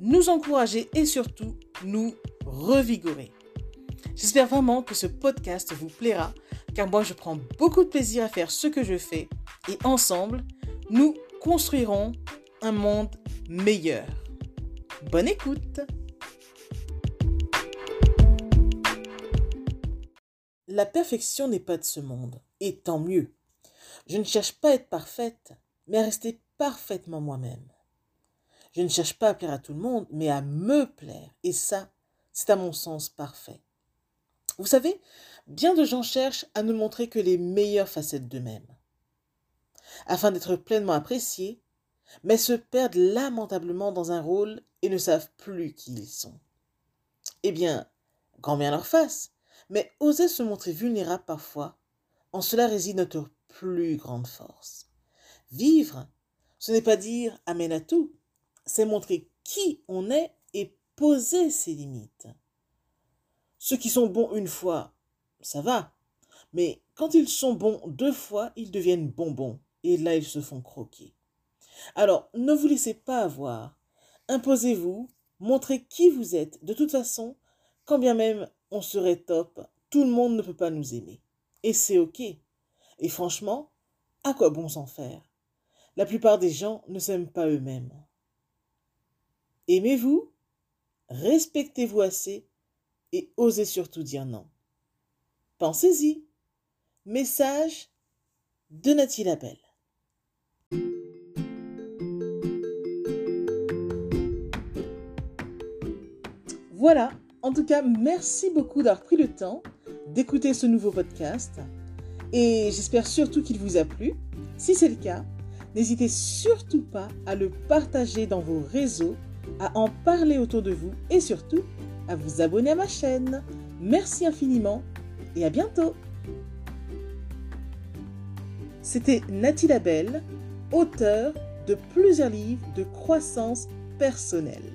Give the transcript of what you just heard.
nous encourager et surtout nous revigorer. J'espère vraiment que ce podcast vous plaira car moi je prends beaucoup de plaisir à faire ce que je fais et ensemble, nous construirons un monde meilleur. Bonne écoute La perfection n'est pas de ce monde, et tant mieux. Je ne cherche pas à être parfaite, mais à rester parfaitement moi-même. Je ne cherche pas à plaire à tout le monde, mais à me plaire, et ça, c'est à mon sens parfait. Vous savez, bien de gens cherchent à ne montrer que les meilleures facettes d'eux-mêmes, afin d'être pleinement appréciés, mais se perdent lamentablement dans un rôle et ne savent plus qui ils sont. Eh bien, grand bien leur face, mais oser se montrer vulnérable parfois, en cela réside notre plus grande force. Vivre, ce n'est pas dire amène à tout, c'est montrer qui on est et poser ses limites. Ceux qui sont bons une fois, ça va, mais quand ils sont bons deux fois, ils deviennent bonbons, et là ils se font croquer. Alors, ne vous laissez pas avoir, imposez-vous, montrez qui vous êtes. De toute façon, quand bien même on serait top, tout le monde ne peut pas nous aimer. Et c'est ok. Et franchement, à quoi bon s'en faire? La plupart des gens ne s'aiment pas eux-mêmes. Aimez-vous, respectez-vous assez? Et osez surtout dire non. Pensez-y. Message de Nathalie Labelle. Voilà, en tout cas, merci beaucoup d'avoir pris le temps d'écouter ce nouveau podcast et j'espère surtout qu'il vous a plu. Si c'est le cas, n'hésitez surtout pas à le partager dans vos réseaux, à en parler autour de vous et surtout à vous abonner à ma chaîne. Merci infiniment et à bientôt. C'était Nathalie Labelle, auteure de plusieurs livres de croissance personnelle.